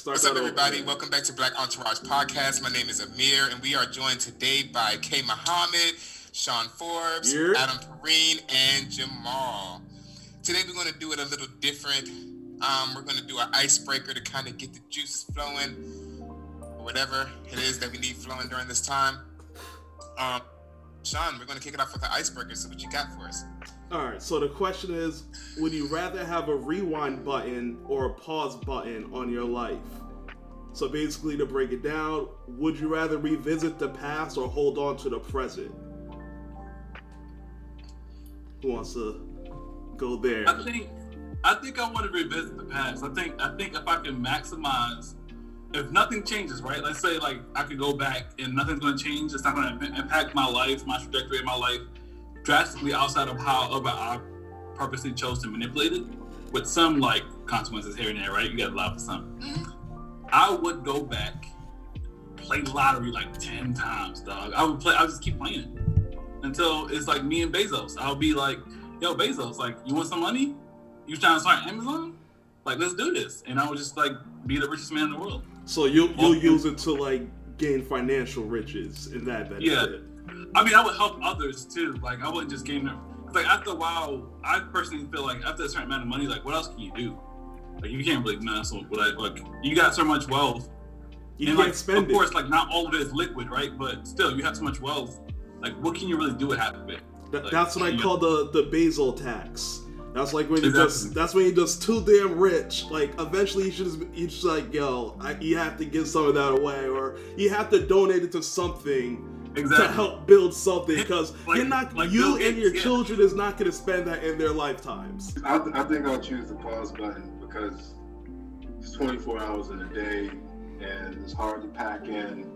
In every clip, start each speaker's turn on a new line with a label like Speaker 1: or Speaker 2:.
Speaker 1: Start
Speaker 2: What's up, everybody? Welcome back to Black Entourage Podcast. My name is Amir, and we are joined today by K. Muhammad, Sean Forbes,
Speaker 1: Yeah.
Speaker 2: Adam Perrine, and Jamal. Today, we're going to do it a little different. Um, we're going to do an icebreaker to kind of get the juices flowing, or whatever it is that we need flowing during this time. Um, Sean, we're going to kick it off with the icebreaker. So, what you got for us?
Speaker 1: All right. So the question is, would you rather have a rewind button or a pause button on your life? So basically, to break it down, would you rather revisit the past or hold on to the present? Who wants to go there?
Speaker 3: I think I think I want to revisit the past. I think I think if I can maximize, if nothing changes, right? Let's say like I could go back and nothing's going to change. It's not going to impact my life, my trajectory of my life drastically outside of how of I purposely chose to manipulate it, with some like consequences here and there, right? You got to allow for some. Mm-hmm. I would go back, play lottery like ten times, dog. I would play. I would just keep playing until it's like me and Bezos. I'll be like, "Yo, Bezos, like, you want some money? You trying to start Amazon? Like, let's do this." And I would just like be the richest man in the world.
Speaker 1: So you'll
Speaker 3: you'll
Speaker 1: use it to like gain financial riches in that benefit.
Speaker 3: Yeah. I mean, I would help others too. Like, I wouldn't just gain. them. Like after a while, I personally feel like after a certain amount of money, like, what else can you do? Like, you can't really mess with like, like you got so much wealth.
Speaker 1: You
Speaker 3: and
Speaker 1: can't
Speaker 3: like,
Speaker 1: spend
Speaker 3: of
Speaker 1: it.
Speaker 3: course, like not all of it is liquid, right? But still, you have so much wealth. Like, what can you really do with half of it?
Speaker 1: That,
Speaker 3: Like,
Speaker 1: that's what I
Speaker 3: yeah.
Speaker 1: call the the Bezos tax. That's like when you
Speaker 3: Exactly.
Speaker 1: just that's when you're just too damn rich. Like eventually you should just you just like yo, I, you have to give some of that away, or you have to donate it to something to help build something because
Speaker 3: Like-
Speaker 1: you're not
Speaker 3: like
Speaker 1: you and your
Speaker 3: yeah.
Speaker 1: children is not going to spend that in their lifetimes.
Speaker 4: I, th- I think I'll choose the pause button because it's 24 hours in a day and it's hard to pack in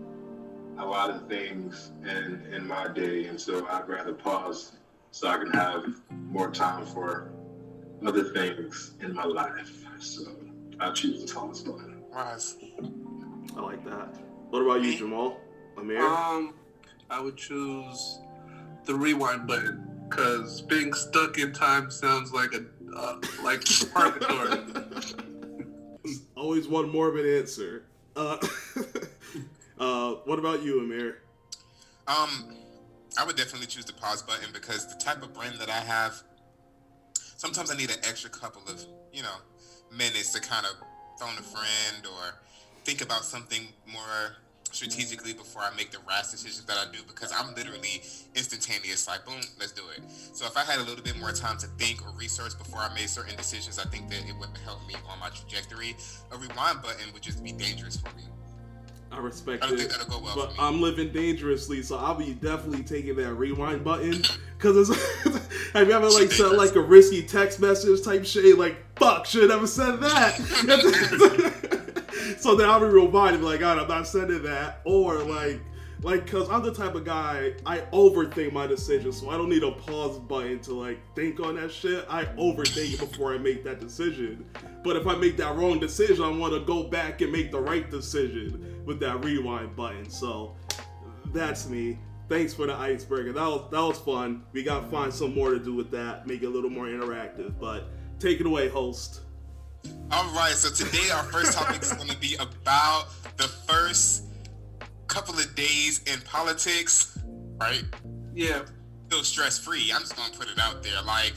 Speaker 4: a lot of things in, in my day. And so I'd rather pause so I can have more time for other things in my life. So I choose the pause button.
Speaker 2: Rise.
Speaker 1: I like that. What about you, Jamal? Amir?
Speaker 5: Um, I would choose the rewind button because being stuck in time sounds like a uh, like purgatory.
Speaker 1: Always one morbid answer. Uh, uh, what about you, Amir?
Speaker 2: Um, I would definitely choose the pause button because the type of brain that I have, sometimes I need an extra couple of, you know, minutes to kind of phone a friend or think about something more strategically before I make the rash decisions that I do because I'm literally instantaneous, like boom, let's do it. So if I had a little bit more time to think or research before I made certain decisions, I think that it would help me on my trajectory. A rewind button would just be dangerous for me.
Speaker 1: I respect
Speaker 2: I
Speaker 1: it.
Speaker 2: think that'll go well
Speaker 1: but. I'm living dangerously, so I'll be definitely taking that rewind button. Cause it's have you ever like sent like a risky text message type shit like fuck should have never said that. so then I'll be reminded like God I'm not sending that or like like cause I'm the type of guy I overthink my decisions so I don't need a pause button to like think on that shit. I overthink it before I make that decision. But if I make that wrong decision, I want to go back and make the right decision with that rewind button. So that's me. Thanks for the icebreaker. That was that was fun. We gotta find some more to do with that, make it a little more interactive. But take it away, host.
Speaker 2: All right, so today our first topic is going to be about the first couple of days in politics, right?
Speaker 5: yeah,
Speaker 2: Feel stress free. I'm just to put it out there. Like,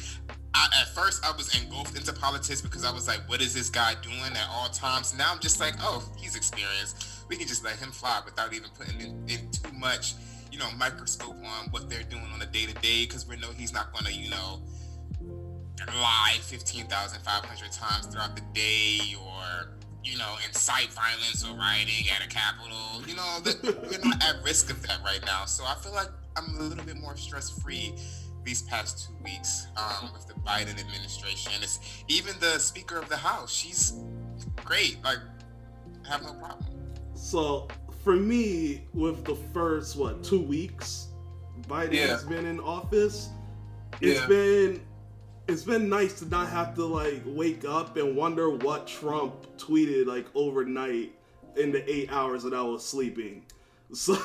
Speaker 2: I, at first, I was engulfed into politics because I was like, what is this guy doing at all times? Now I'm just like, oh, he's experienced. We can just let him fly without even putting in, in too much, you know, microscope on what they're doing on a day to day because we know he's not to, you know, lie 15,500 times throughout the day or, you know, incite violence or rioting at a capital. You know, we're not at risk of that right now. So I feel like I'm a little bit more stress free these past two weeks um, with the Biden administration. It's even the Speaker of the House. She's great. Like, I have no problem.
Speaker 1: So for me, with the first what two weeks, Biden
Speaker 5: Yeah.
Speaker 1: has been in office. It's
Speaker 5: Yeah.
Speaker 1: been it's been nice to not have to like wake up and wonder what Trump tweeted like overnight in the eight hours that I was sleeping. So,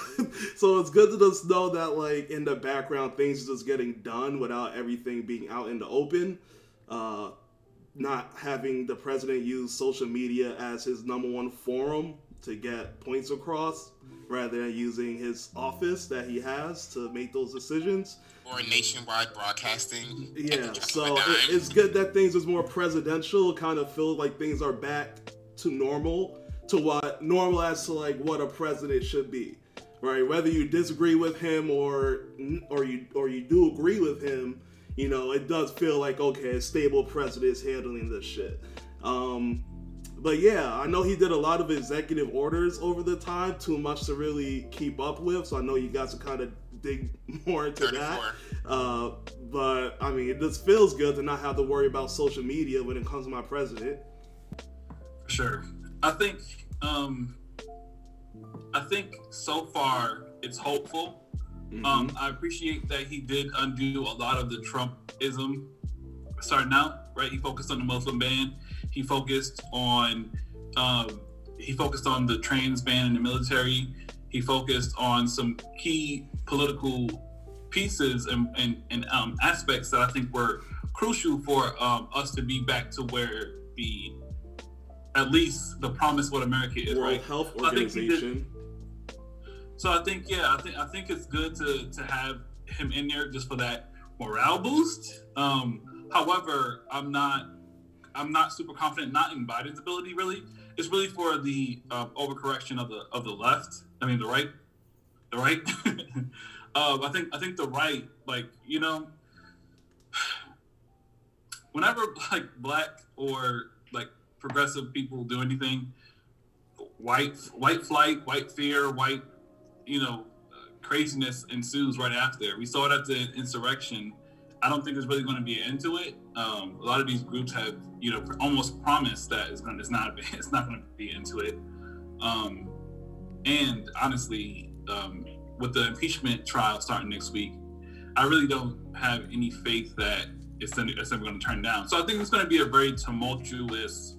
Speaker 1: so it's good to just know that like in the background things just getting done without everything being out in the open. Uh, not having the president use social media as his number one forum to get points across rather than using his office that he has to make those decisions.
Speaker 2: Or nationwide broadcasting.
Speaker 1: Yeah, so it, it's good that things is more presidential. Kind of feel like things are back to normal, to what normal as to like what a president should be, right? Whether you disagree with him or or you or you do agree with him, you know, it does feel like okay, a stable president is handling this shit. Um, but yeah, I know he did a lot of executive orders over the time, too much to really keep up with. So I know you guys are kind of dig more into 34. that. Uh, but I mean, it just feels good to not have to worry about social media when it comes to my president.
Speaker 3: Sure, I think um, I think so far it's hopeful. Mm-hmm. Um, I appreciate that he did undo a lot of the Trumpism starting out. Right, he focused on the Muslim ban he focused on um, he focused on the trans ban in the military. He focused on some key political pieces and, and, and um, aspects that I think were crucial for um, us to be back to where the at least the promise what America is,
Speaker 1: World
Speaker 3: right?
Speaker 1: Health Organization.
Speaker 3: So I think yeah, I think I think it's good to to have him in there just for that morale boost. Um, however, I'm not I'm not super confident, not in Biden's ability really. It's really for the uh, overcorrection of the of the left. I mean the right, the right. uh, I think I think the right, like you know, whenever like black or like progressive people do anything, white white flight, white fear, white, you know, uh, craziness ensues right after. We saw it at the insurrection I don't think there's really going to be an end to it. Um, a lot of these groups have, you know, almost promised that it's going, it's not, it's not going to be into it. Um, and honestly, um, with the impeachment trial starting next week, I really don't have any faith that it's, it's ever going to turn down. So I think it's going to be a very tumultuous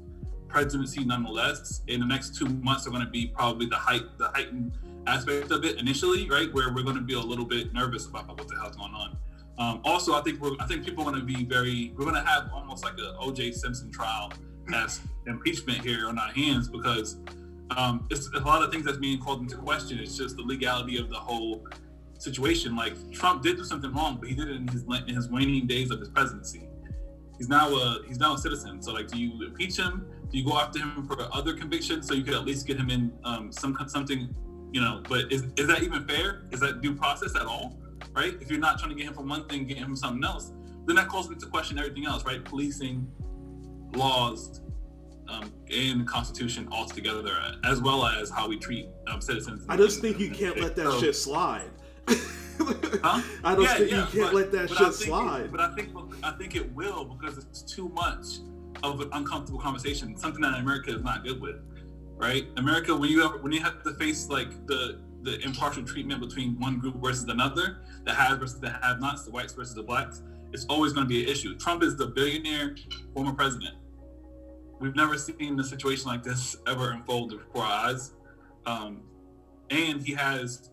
Speaker 3: presidency, nonetheless. In the next two months are going to be probably the height, the heightened aspect of it initially, right, where we're going to be a little bit nervous about what the hell's going on. Um, also, I think we're I think people are going to be very we're going to have almost like a O.J. Simpson trial as impeachment here on our hands because um, it's a lot of things that's being called into question. It's just the legality of the whole situation. Like Trump did do something wrong, but he did it in his in his waning days of his presidency. He's now a he's now a citizen. So like, do you impeach him? Do you go after him for other convictions so you could at least get him in um, some something? You know, but is is that even fair? Is that due process at all? Right? If you're not trying to get him from one thing, get him from something else, then that calls into question everything else, right? Policing, laws, um, and the Constitution altogether, as well as how we treat um, citizens.
Speaker 1: I just think you can't let that so, shit slide. huh? I don't yeah, think yeah, you can't but, let that shit slide.
Speaker 3: It, but I think I think it will because it's too much of an uncomfortable conversation, something that America is not good with, right? America, when you have, when you have to face like the the impartial treatment between one group versus another, the haves versus the have-nots, the whites versus the blacks, it's always going to be an issue. Trump is the billionaire former president. We've never seen a situation like this ever unfold before our eyes, um, and he has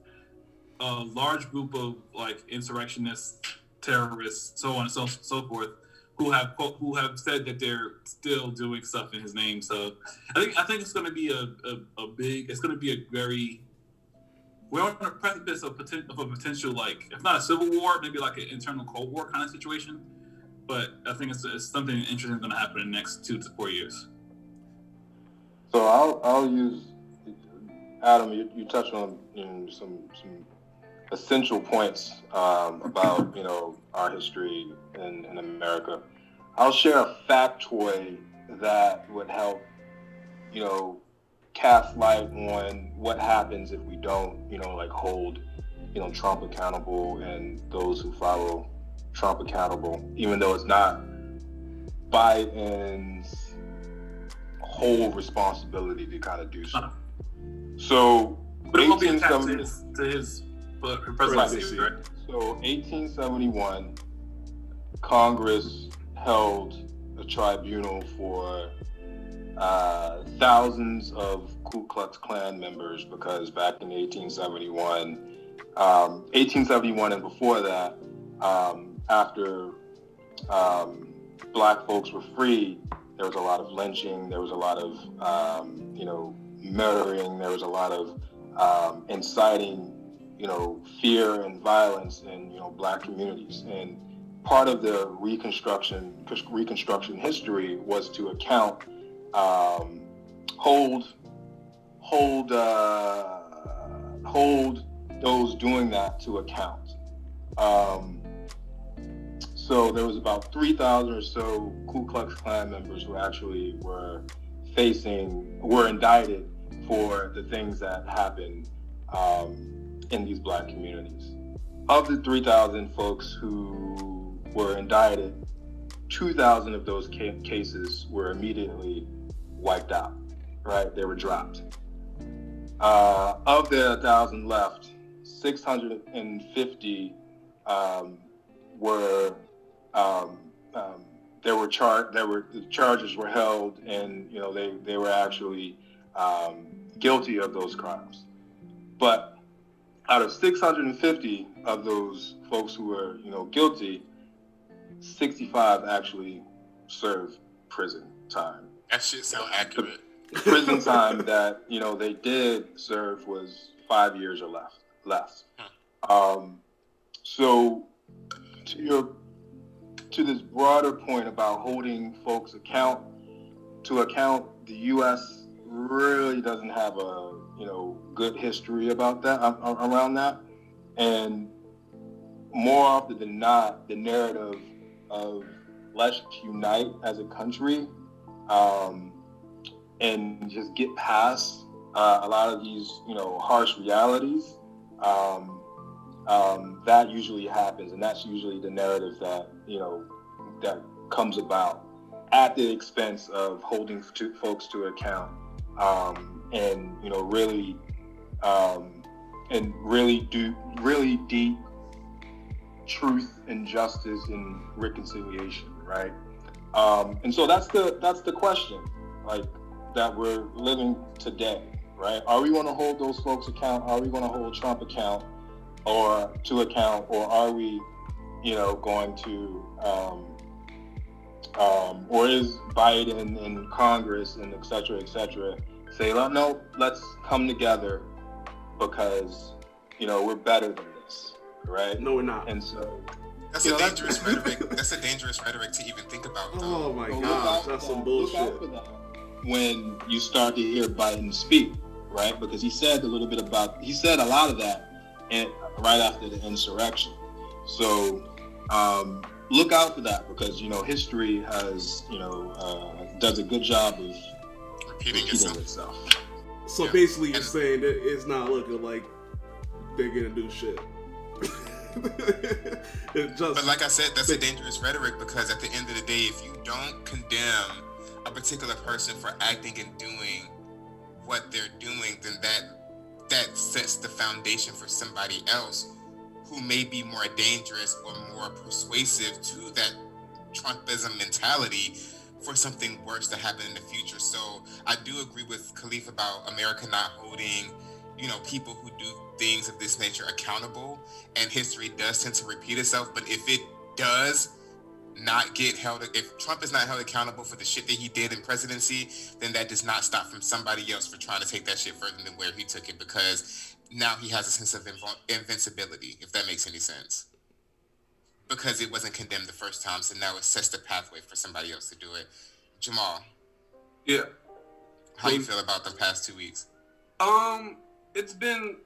Speaker 3: a large group of like insurrectionists, terrorists, so on and so so forth, who have who have said that they're still doing stuff in his name. So I think I think it's going to be a, a, a big. It's going to be a very we're on the precipice of, poten- of a potential, like, if not a civil war, maybe like an internal Cold War kind of situation. But I think it's, it's something interesting going to happen in the next two to four years.
Speaker 4: So I'll, I'll use Adam. You, you touched on you know, some some essential points um, about you know our history in, in America. I'll share a factoid that would help you know cast light on what happens if we don't, you know, like hold, you know, Trump accountable and those who follow Trump accountable, even though it's not Biden's whole responsibility to kind of do uh-huh. so.
Speaker 3: So, but it will be attached to his, to his presidency, right?
Speaker 4: So, 1871, Congress held a tribunal for uh, thousands of Ku Klux Klan members because back in 1871, um, 1871 and before that, um, after um,
Speaker 6: black folks were freed, there was a lot of lynching, there was a lot of, um, you know, murdering, there was a lot of um, inciting, you know, fear and violence in, you know, black communities. And part of the reconstruction, reconstruction history was to account, um, hold, hold, uh, hold those doing that to account. Um, so there was about 3,000 or so Ku Klux Klan members who actually were facing, were indicted for the things that happened um, in these black communities. Of the 3,000 folks who were indicted, 2,000 of those ca- cases were immediately wiped out, right? They were dropped. Uh, of the 1,000 left, 650 um, were um, um, there were char- there were the charges were held, and you know they they were actually um, guilty of those crimes. But out of 650 of those folks who were you know guilty, 65 actually served prison time.
Speaker 2: That shit sound accurate.
Speaker 6: prison time that you know they did serve was five years or less. Less. Um, so to your to this broader point about holding folks account to account, the U.S. really doesn't have a you know good history about that around that, and more often than not, the narrative of let's unite as a country um, and just get past uh, a lot of these you know harsh realities. Um, um, that usually happens, and that's usually the narrative that you know that comes about at the expense of holding to, folks to account, um, and you know really um, and really do really deep truth and justice and reconciliation, right? Um, and so that's the that's the question, like that we're living today, right? Are we going to hold those folks account? Are we going to hold Trump account? or to account, or are we, you know, going to, um, um, or is Biden and Congress and et cetera, et cetera, say, no, let's come together because, you know, we're better than this, right?
Speaker 1: No, we're not.
Speaker 6: And so.
Speaker 2: That's a know, dangerous that's, rhetoric. That's a dangerous rhetoric to even think about. Though.
Speaker 1: Oh my so gosh, that's some bullshit.
Speaker 6: When you start to hear Biden speak, right? Because he said a little bit about, he said a lot of that and right after the insurrection. So um, look out for that because you know history has you know uh, does a good job of
Speaker 2: repeating, repeating itself.
Speaker 1: So yeah. basically, you're saying that it's not looking like they're gonna do shit.
Speaker 2: just, but like I said, that's a dangerous rhetoric because at the end of the day, if you don't condemn a particular person for acting and doing what they're doing, then that that sets the foundation for somebody else who may be more dangerous or more persuasive to that Trumpism mentality for something worse to happen in the future. So I do agree with Khalif about America not holding, you know, people who do things of this nature accountable. And history does tend to repeat itself. But if it does, not get held if Trump is not held accountable for the shit that he did in presidency, then that does not stop from somebody else for trying to take that shit further than where he took it because now he has a sense of invincibility, if that makes any sense. Because it wasn't condemned the first time, so now it sets the pathway for somebody else to do it. Jamal.
Speaker 5: Yeah.
Speaker 2: How you feel about the past two weeks?
Speaker 5: Um, it's been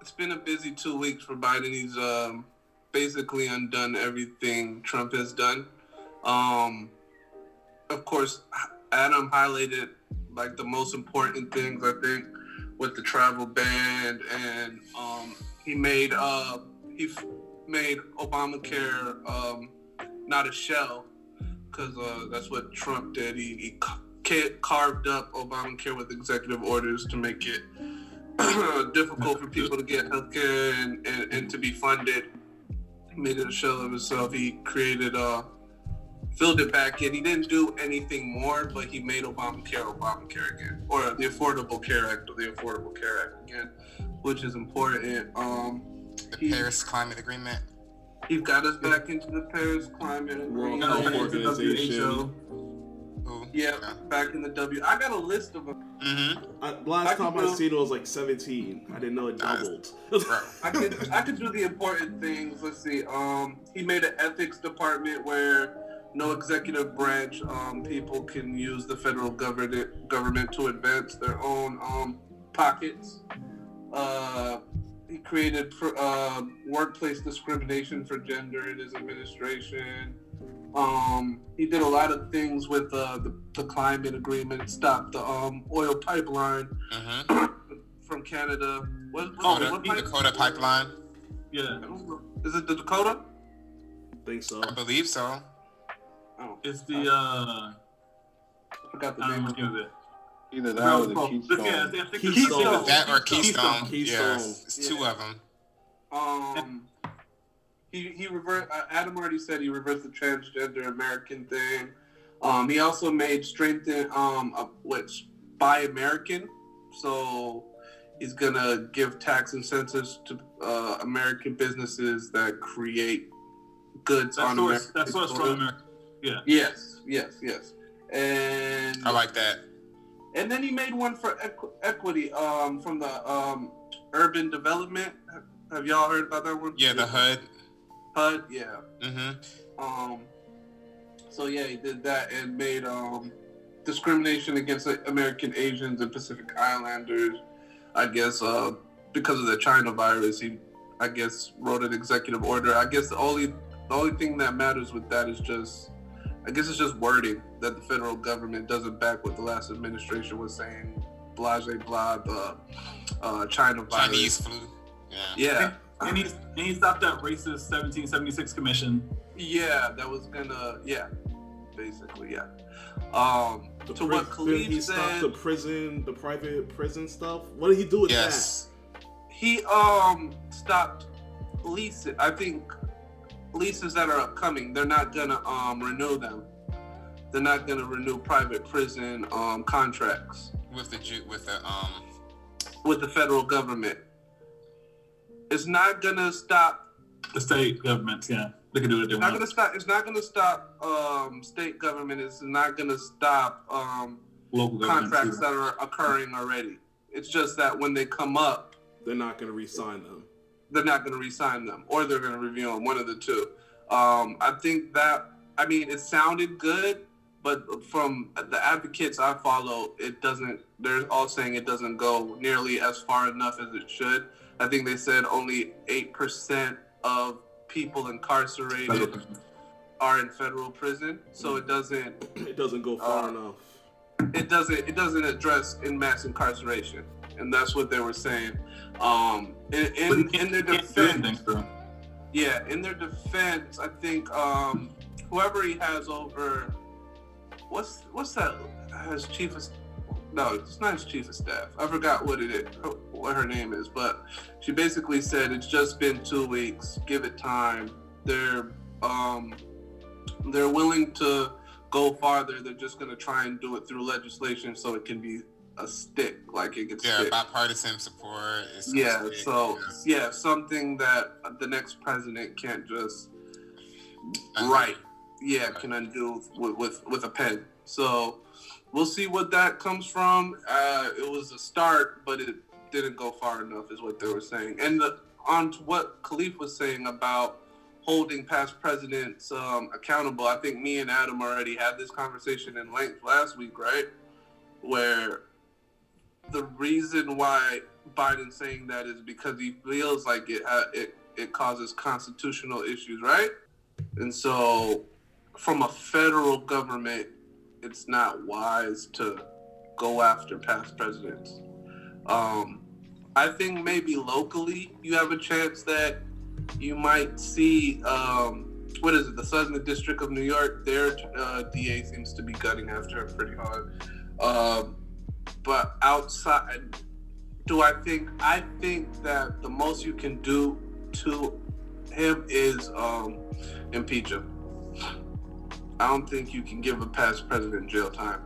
Speaker 5: it's been a busy two weeks for Biden. He's um basically undone everything Trump has done. Um, of course, Adam highlighted like the most important things I think with the travel ban, and um, he made uh, he f- made Obamacare um, not a shell because uh, that's what Trump did. He, he ca- carved up Obamacare with executive orders to make it difficult for people to get health care and, and, and to be funded made it a shell of himself. He created uh filled it back in. He didn't do anything more, but he made Obamacare Obamacare again. Or the Affordable Care Act or the Affordable Care Act again, which is important. Um
Speaker 2: the he, Paris Climate Agreement.
Speaker 5: He got us back into the Paris Climate Agreement.
Speaker 1: World
Speaker 5: Agreement.
Speaker 1: Health Organization.
Speaker 2: Who?
Speaker 5: Yeah, back in the W. I got a list of them.
Speaker 2: Mm-hmm.
Speaker 1: I,
Speaker 5: I
Speaker 1: last
Speaker 5: can
Speaker 1: time I
Speaker 5: do-
Speaker 1: seen it was like 17. I didn't know it doubled.
Speaker 5: I could I could do the important things. Let's see. Um, he made an ethics department where no executive branch um, people can use the federal government government to advance their own um, pockets. Uh, he created pr- uh, workplace discrimination for gender in his administration. Um, he did a lot of things with uh, the, the climate agreement, stopped the um, oil pipeline
Speaker 2: Mm-hmm.
Speaker 5: from Canada. What, what,
Speaker 2: Dakota,
Speaker 5: what pipe-
Speaker 2: Dakota pipeline.
Speaker 3: Yeah,
Speaker 5: Is it the Dakota?
Speaker 1: think so.
Speaker 2: I believe so.
Speaker 5: Oh,
Speaker 3: it's the uh,
Speaker 5: I forgot the
Speaker 3: I
Speaker 5: name of it.
Speaker 3: it.
Speaker 6: Either that or the
Speaker 3: Bro,
Speaker 6: Keystone.
Speaker 3: yeah, I think it's
Speaker 1: Keystone.
Speaker 3: Keystone.
Speaker 2: That or Keystone.
Speaker 1: Keystone.
Speaker 2: Yeah, it's two
Speaker 5: Yeah.
Speaker 2: of them.
Speaker 5: Um, he he revert. Uh, Adam already said he reversed the transgender American thing. Um, he also made strengthen um, uh, which buy American. So he's gonna give tax incentives to uh, American businesses that create goods
Speaker 3: That's
Speaker 5: on
Speaker 3: source.
Speaker 5: American.
Speaker 3: That's what's from. America. Yeah.
Speaker 5: Yes, yes, yes. And
Speaker 2: I like that.
Speaker 5: And then he made one for equ- equity um, from the um, urban development. Have y'all heard about that one?
Speaker 2: Yeah, the HUD.
Speaker 5: HUD, yeah.
Speaker 2: Mm-hmm.
Speaker 5: Um, so yeah, he did that and made um, discrimination against American Asians and Pacific Islanders. I guess uh, because of the China virus, he, I guess, wrote an executive order. I guess the only the only thing that matters with that is just, I guess it's just wording that the federal government doesn't back what the last administration was saying. Blase blah the uh, China virus.
Speaker 2: Chinese flu. Yeah.
Speaker 5: Yeah.
Speaker 3: And he and he stopped that racist 1776 commission.
Speaker 5: Yeah, that was gonna yeah, basically yeah. Um,
Speaker 1: The
Speaker 5: to
Speaker 1: pri-
Speaker 5: what Khalid
Speaker 1: he stopped
Speaker 5: said,
Speaker 1: the prison, the private prison stuff. What did he do with
Speaker 2: Yes.
Speaker 5: he um stopped leases. I think leases that are upcoming, they're not gonna um renew them. They're not gonna renew private prison um contracts
Speaker 2: With the with the um.
Speaker 5: with the federal government. It's not gonna stop
Speaker 3: The state governments, yeah, they can do what they
Speaker 5: It's not gonna stop. It's not gonna stop um, state government. It's not gonna stop um,
Speaker 3: Local
Speaker 5: contracts
Speaker 3: too.
Speaker 5: that are occurring already. It's just that when they come up.
Speaker 1: They're not going to re-sign them.
Speaker 5: they're not gonna re-sign them, or they're gonna review them. One of the two. Um, I think that. I mean, it sounded good, but from the advocates I follow, it doesn't. They're all saying it doesn't go nearly as far enough as it should. I think they said only eight percent of people incarcerated are in federal prison, so it doesn't
Speaker 1: It doesn't go far
Speaker 5: Uh,
Speaker 1: enough.
Speaker 5: it doesn't it doesn't address in mass incarceration, and that's what they were saying. Um, in in, in their
Speaker 3: he can't do
Speaker 5: defense, yeah, in their defense, I think um, whoever he has over, what's what's that? His chief of no, it's not his chief of staff. I forgot what it is, what her name is, but she basically said it's just been two weeks. Give it time. They're um, they're willing to go farther. They're just gonna try and do it through legislation so it can be a stick, like it gets
Speaker 2: Yeah,
Speaker 5: stick.
Speaker 2: bipartisan support.
Speaker 5: Yeah,
Speaker 2: big,
Speaker 5: so
Speaker 2: yeah.
Speaker 5: yeah, something that the next president can't just write. Yeah, can undo with with, with a pen. So we'll see what that comes from. Uh, it was a start, but it didn't go far enough, is what they were saying. And the, on to what Khalif was saying about holding past presidents um, accountable, I think me and Adam already had this conversation in length last week, right? Where the reason why Biden's saying that is because he feels like it ha- it it causes constitutional issues, right? And so, from a federal government, it's not wise to go after past presidents. Um, I think maybe locally you have a chance that you might see. Um, what is it? The Southern District of New York. Their uh, DA seems to be gunning after him pretty hard. Um, but outside, do I think? I think that the most you can do to him is um, impeach him. I don't think you can give a past president jail time.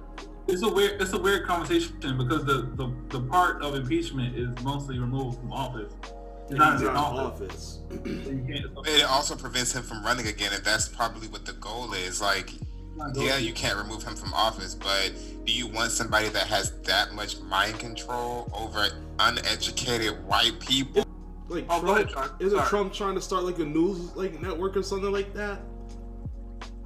Speaker 3: It's a weird, it's a weird conversation because the, the, the part of impeachment is mostly removal from office. He's not
Speaker 1: He's
Speaker 3: in office.
Speaker 1: office.
Speaker 3: So you can't-
Speaker 2: It also prevents him from running again, and that's probably what the goal is. Like, yeah, you can't remove him from office, but do you want somebody that has that much mind control over uneducated white people?
Speaker 1: Like
Speaker 5: Oh, go
Speaker 1: Trump,
Speaker 5: ahead,
Speaker 1: isn't
Speaker 5: Sorry.
Speaker 1: Trump trying to start like a news like network or something like that?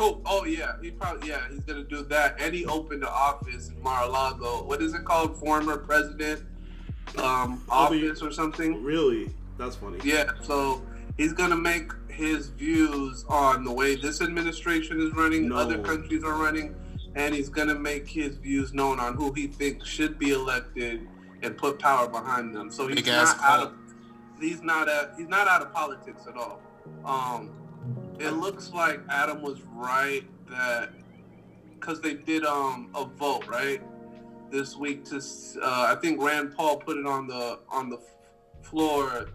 Speaker 5: Oh, oh yeah, he probably yeah he's gonna do that. And he opened the office in Mar-a-Lago. What is it called? Former president um,
Speaker 1: but
Speaker 5: office or something.
Speaker 1: Really? That's funny.
Speaker 5: Yeah, so he's gonna make his views on the way this administration is running,
Speaker 1: No.
Speaker 5: other countries are running, and he's gonna make his views known on who he thinks should be elected and put power behind them. So he's
Speaker 2: Big
Speaker 5: not out of he's not at, he's not out of politics at all. Um, it looks like Adam was right that because they did um a vote right this week to uh, I think Rand Paul put it on the on the floor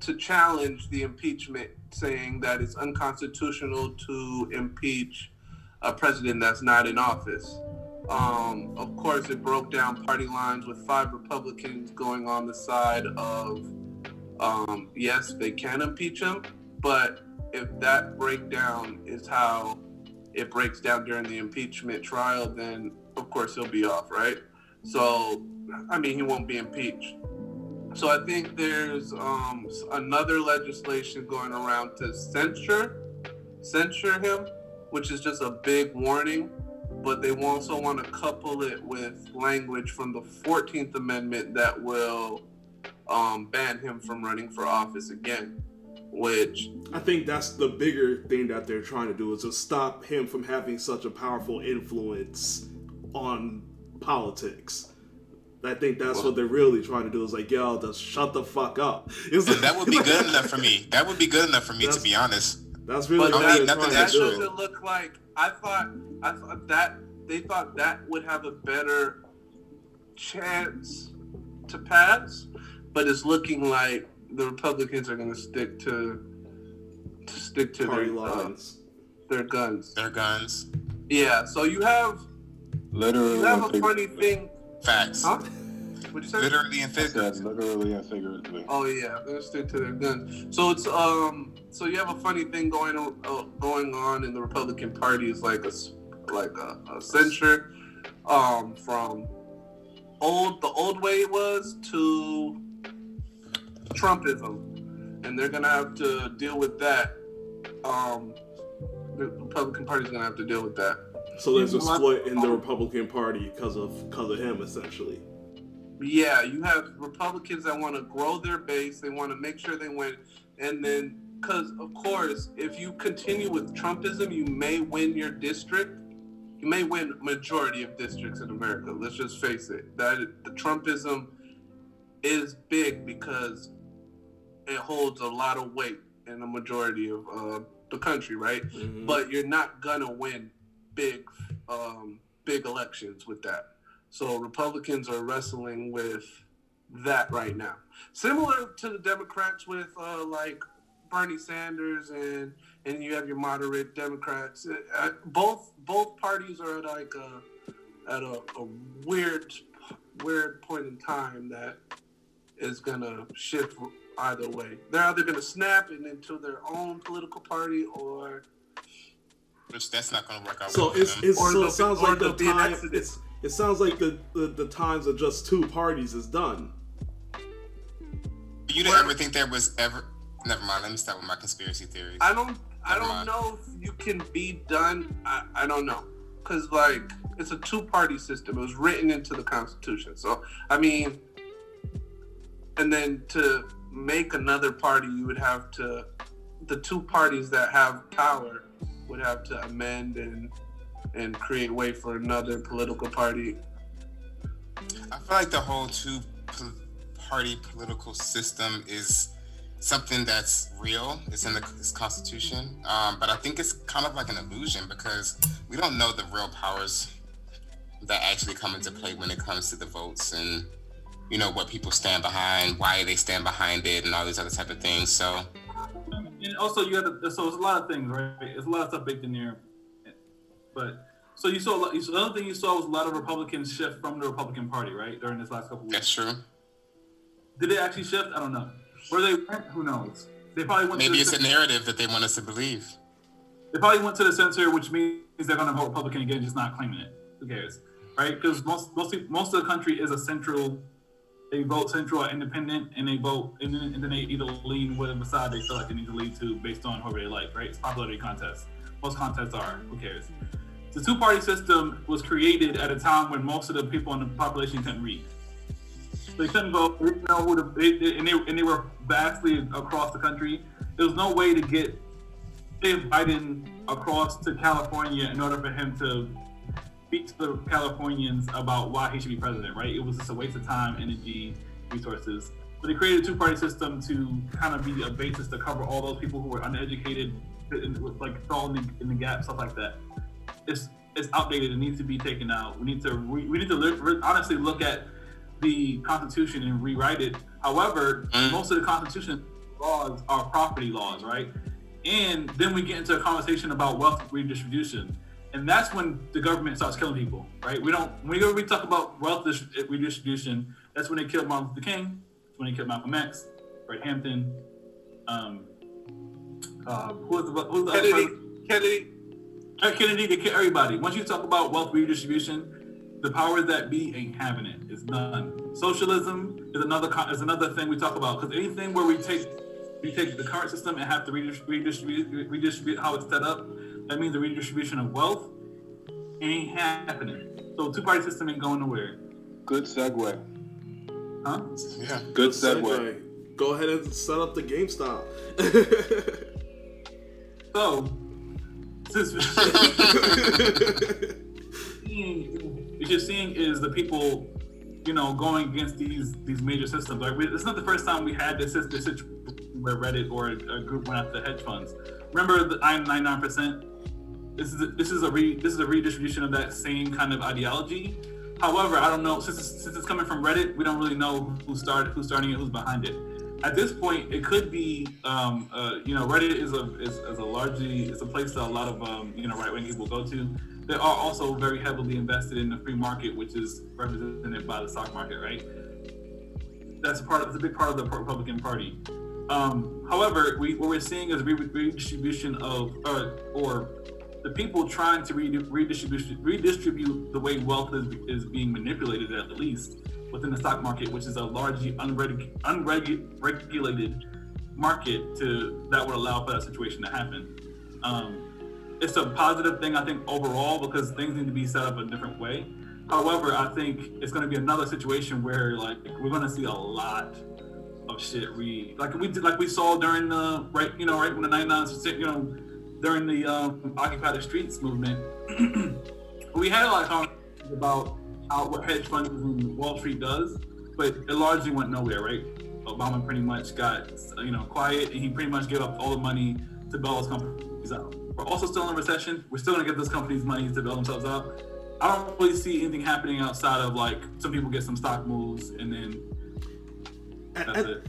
Speaker 5: to challenge the impeachment, saying that it's unconstitutional to impeach a president that's not in office. Um, of course, it broke down party lines with five Republicans going on the side of um, yes, they can impeach him, but if that breakdown is how it breaks down during the impeachment trial, then of course he'll be off, right? So, I mean, he won't be impeached. So I think there's um, another legislation going around to censure censure him, which is just a big warning. But they also want to couple it with language from the 14th Amendment that will um, ban him from running for office again. Which
Speaker 1: I think that's the bigger thing that they're trying to do is to stop him from having such a powerful influence on politics. I think that's what they're really trying to do is like, yo, just shut the fuck up. It's
Speaker 2: And that would be good enough for me. That would be good enough for me, to be honest.
Speaker 1: That's really
Speaker 5: But
Speaker 2: mean, nothing
Speaker 5: that doesn't look like I thought. I thought that they thought that would have a better chance to pass, but it's looking like the Republicans are going to stick to to stick to
Speaker 1: Party
Speaker 5: their uh, their guns.
Speaker 2: Their guns.
Speaker 5: Yeah. So you have
Speaker 6: Literally,
Speaker 5: you have
Speaker 6: and
Speaker 5: a funny thing,
Speaker 2: Facts.
Speaker 5: huh? What'd you say?
Speaker 2: Literally and figuratively.
Speaker 6: literally and figuratively.
Speaker 5: Oh yeah, they're stick to their guns. So it's um, so you have a funny thing going uh, going on in the Republican Party. Is like a s- like a, a censure, um, from old the old way it was to Trumpism, and they're gonna have to deal with that. Um, the Republican Party's gonna have to deal with that.
Speaker 1: So there's a split in the Republican Party because of because of him, essentially.
Speaker 5: Yeah, you have Republicans that want to grow their base. They want to make sure they win, and then because of course, if you continue with Trumpism, you may win your district. You may win majority of districts in America. Let's just face it. That the Trumpism is big because it holds a lot of weight in the majority of uh, the country, right?
Speaker 1: Mhm.
Speaker 5: but you're not gonna win big um, big elections with that. So Republicans are wrestling with that right now, similar to the Democrats with uh, like Bernie Sanders and and you have your moderate Democrats. Uh, both both parties are at like a, at a, a weird weird point in time that is gonna shift either way. They're either gonna snap it into their own political party or
Speaker 2: Which that's not going to work out
Speaker 1: So
Speaker 2: well
Speaker 1: it's, it's so
Speaker 5: there'll
Speaker 1: it sounds like the
Speaker 5: there'll be an
Speaker 1: time it's it sounds like the, the the times of just two parties is done.
Speaker 2: you didn't ever think there was ever. Never mind. Let me start with my conspiracy theories.
Speaker 5: I don't I don't
Speaker 2: mind.
Speaker 5: know if you can be done. I, I don't know. Cause like it's a two party system. It was written into the Constitution. So I mean and then to make another party you would have to the two parties that have power would have to amend and and create way for another political party.
Speaker 2: I feel like the whole two party political system is something that's real. It's in the it's Constitution, um, but I think it's kind of like an illusion because we don't know the real powers that actually come into play when it comes to the votes and you know what people stand behind, why they stand behind it, and all these other type of things. So
Speaker 3: And also, you have to, so it's a lot of things, right? It's a lot of stuff baked in there. But so you saw, lot- so the other thing you saw was a lot of Republicans shift from the Republican Party, right? During this last couple weeks.
Speaker 2: that's true.
Speaker 3: Did it actually shift? I don't know. Where they went, who knows? They probably went.
Speaker 2: Maybe
Speaker 3: to
Speaker 2: it's a narrative that they want us to believe.
Speaker 3: They probably went to the center, which means they're going to vote Republican again, just not claiming it. Who cares, right? Because most most most of the country is a central. They vote central or independent, and they vote, and then, and then they either lean whatever side they feel like they need to lean to based on whoever they like, right? It's popularity contest. Most contests are. Who cares? The two-party system was created at a time when most of the people in the population couldn't read. They couldn't vote. They didn't know who the, they, they, and, they, and they were vastly across the country. There was no way to get Biden across to California in order for him to speak to the Californians about why he should be president, right? It was just a waste of time, energy, resources. But they created a two-party system to kind of be a basis to cover all those people who were uneducated, like falling in, in the gap, stuff like that. It's it's outdated. It needs to be taken out. We need to re, we need to li- honestly look at the Constitution and rewrite it. However,
Speaker 2: Mm.
Speaker 3: most of the Constitution laws are property laws, right? And then we get into a conversation about wealth redistribution. And that's when the government starts killing people, right? We don't, whenever we talk about wealth redistribution, that's when they killed Martin Luther King, that's when they killed Malcolm X, Fred Hampton, um, uh, who was the, who was the other
Speaker 5: Kennedy,
Speaker 3: president?
Speaker 5: Kennedy,
Speaker 3: Eric Kennedy, they kill everybody. Once you talk about wealth redistribution, the powers that be ain't having it. It's none. Socialism is another is another thing we talk about because anything where we take we take the current system and have to redis- redistribute redistribute how it's set up, that means the redistribution of wealth ain't happening. So two party system ain't going nowhere,
Speaker 6: Good segue.
Speaker 3: huh?
Speaker 2: Yeah.
Speaker 6: Good segue.
Speaker 1: Segue. Go ahead and set up the GameStop.
Speaker 3: So since what you're seeing is the people, you know, going against these these major systems. Like we, it's not the first time we had this this situation where Reddit or a, a group went after hedge funds. Remember the I'm 99 percent. This is a, this is a re, this is a redistribution of that same kind of ideology. However, I don't know since it's, since it's coming from Reddit, we don't really know who started who's starting it, who's behind it. At this point, it could be, um, uh, you know, Reddit is a is, is a largely it's a place that a lot of um, you know right wing people go to. They are also very heavily invested in the free market, which is represented by the stock market, right? That's part. Of, a big part of the Republican Party. Um, however, we, what we're seeing is re- redistribution of, uh, or the people trying to redistribute redistribute the way wealth is, is being manipulated, at least within the stock market, which is a largely unreg- unregulated market to that would allow for that situation to happen. Um, it's a positive thing, I think, overall, because things need to be set up a different way. However, I think it's going to be another situation where, like, we're going to see a lot of shit re like we did, like we saw during the right, you know, right when the 99 you know, during the um, Occupy the Streets movement. we had a lot of conversations about how what hedge funds and Wall Street does, but it largely went nowhere, right? Obama pretty much got you know quiet, and he pretty much gave up all the money to bail those companies out. We're also still in a recession. We're still gonna give those companies money to bail themselves out. I don't really see anything happening outside of like some people get some stock moves, and then
Speaker 1: at,
Speaker 3: that's
Speaker 1: at-
Speaker 3: it.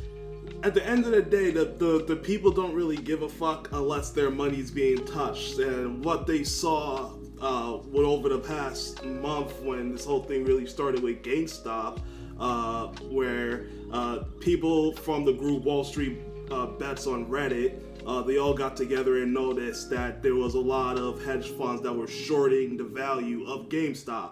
Speaker 1: At the end of the day, the, the, the people don't really give a fuck unless their money's being touched. And what they saw uh, over the past month when this whole thing really started with GameStop, uh, where uh, people from the group Wall Street uh, Bets on Reddit, uh, they all got together and noticed that there was a lot of hedge funds that were shorting the value of GameStop.